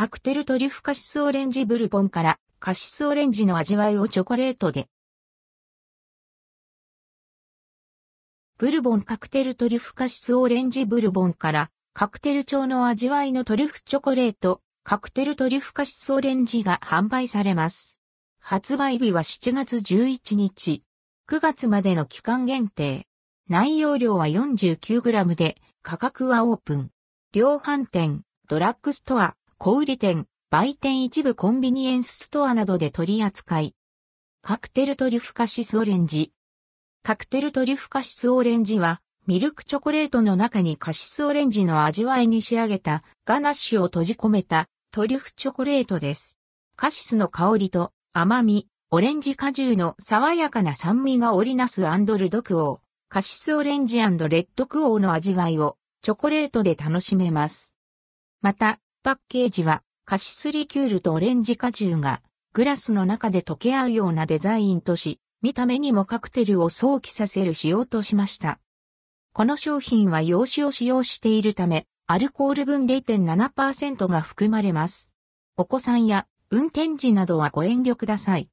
カクテルトリュフカシスオレンジブルボンからカシスオレンジの味わいをチョコレートで。ブルボンカクテルトリュフカシスオレンジブルボンからカクテル調の味わいのトリュフチョコレート、カクテルトリュフカシスオレンジが販売されます。発売日は7月11日。9月までの期間限定。内容量は 49g で、価格はオープン。量販店、ドラッグストア、小売店、売店一部コンビニエンスストアなどで取り扱い。カクテルトリュフカシスオレンジ。カクテルトリュフカシスオレンジは、ミルクチョコレートの中にカシスオレンジの味わいに仕上げたガナッシュを閉じ込めたトリュフチョコレートです。カシスの香りと甘み、オレンジ果汁の爽やかな酸味が織りなすアンドルドクオー、カシスオレンジレッドクオーの味わいをチョコレートで楽しめます。また、パッケージはカシスリキュールとオレンジ果汁がグラスの中で溶け合うようなデザインとし、見た目にもカクテルを想起させる仕様としました。この商品は用紙を使用しているため、アルコール分0.7%が含まれます。お子さんや運転時などはご遠慮ください。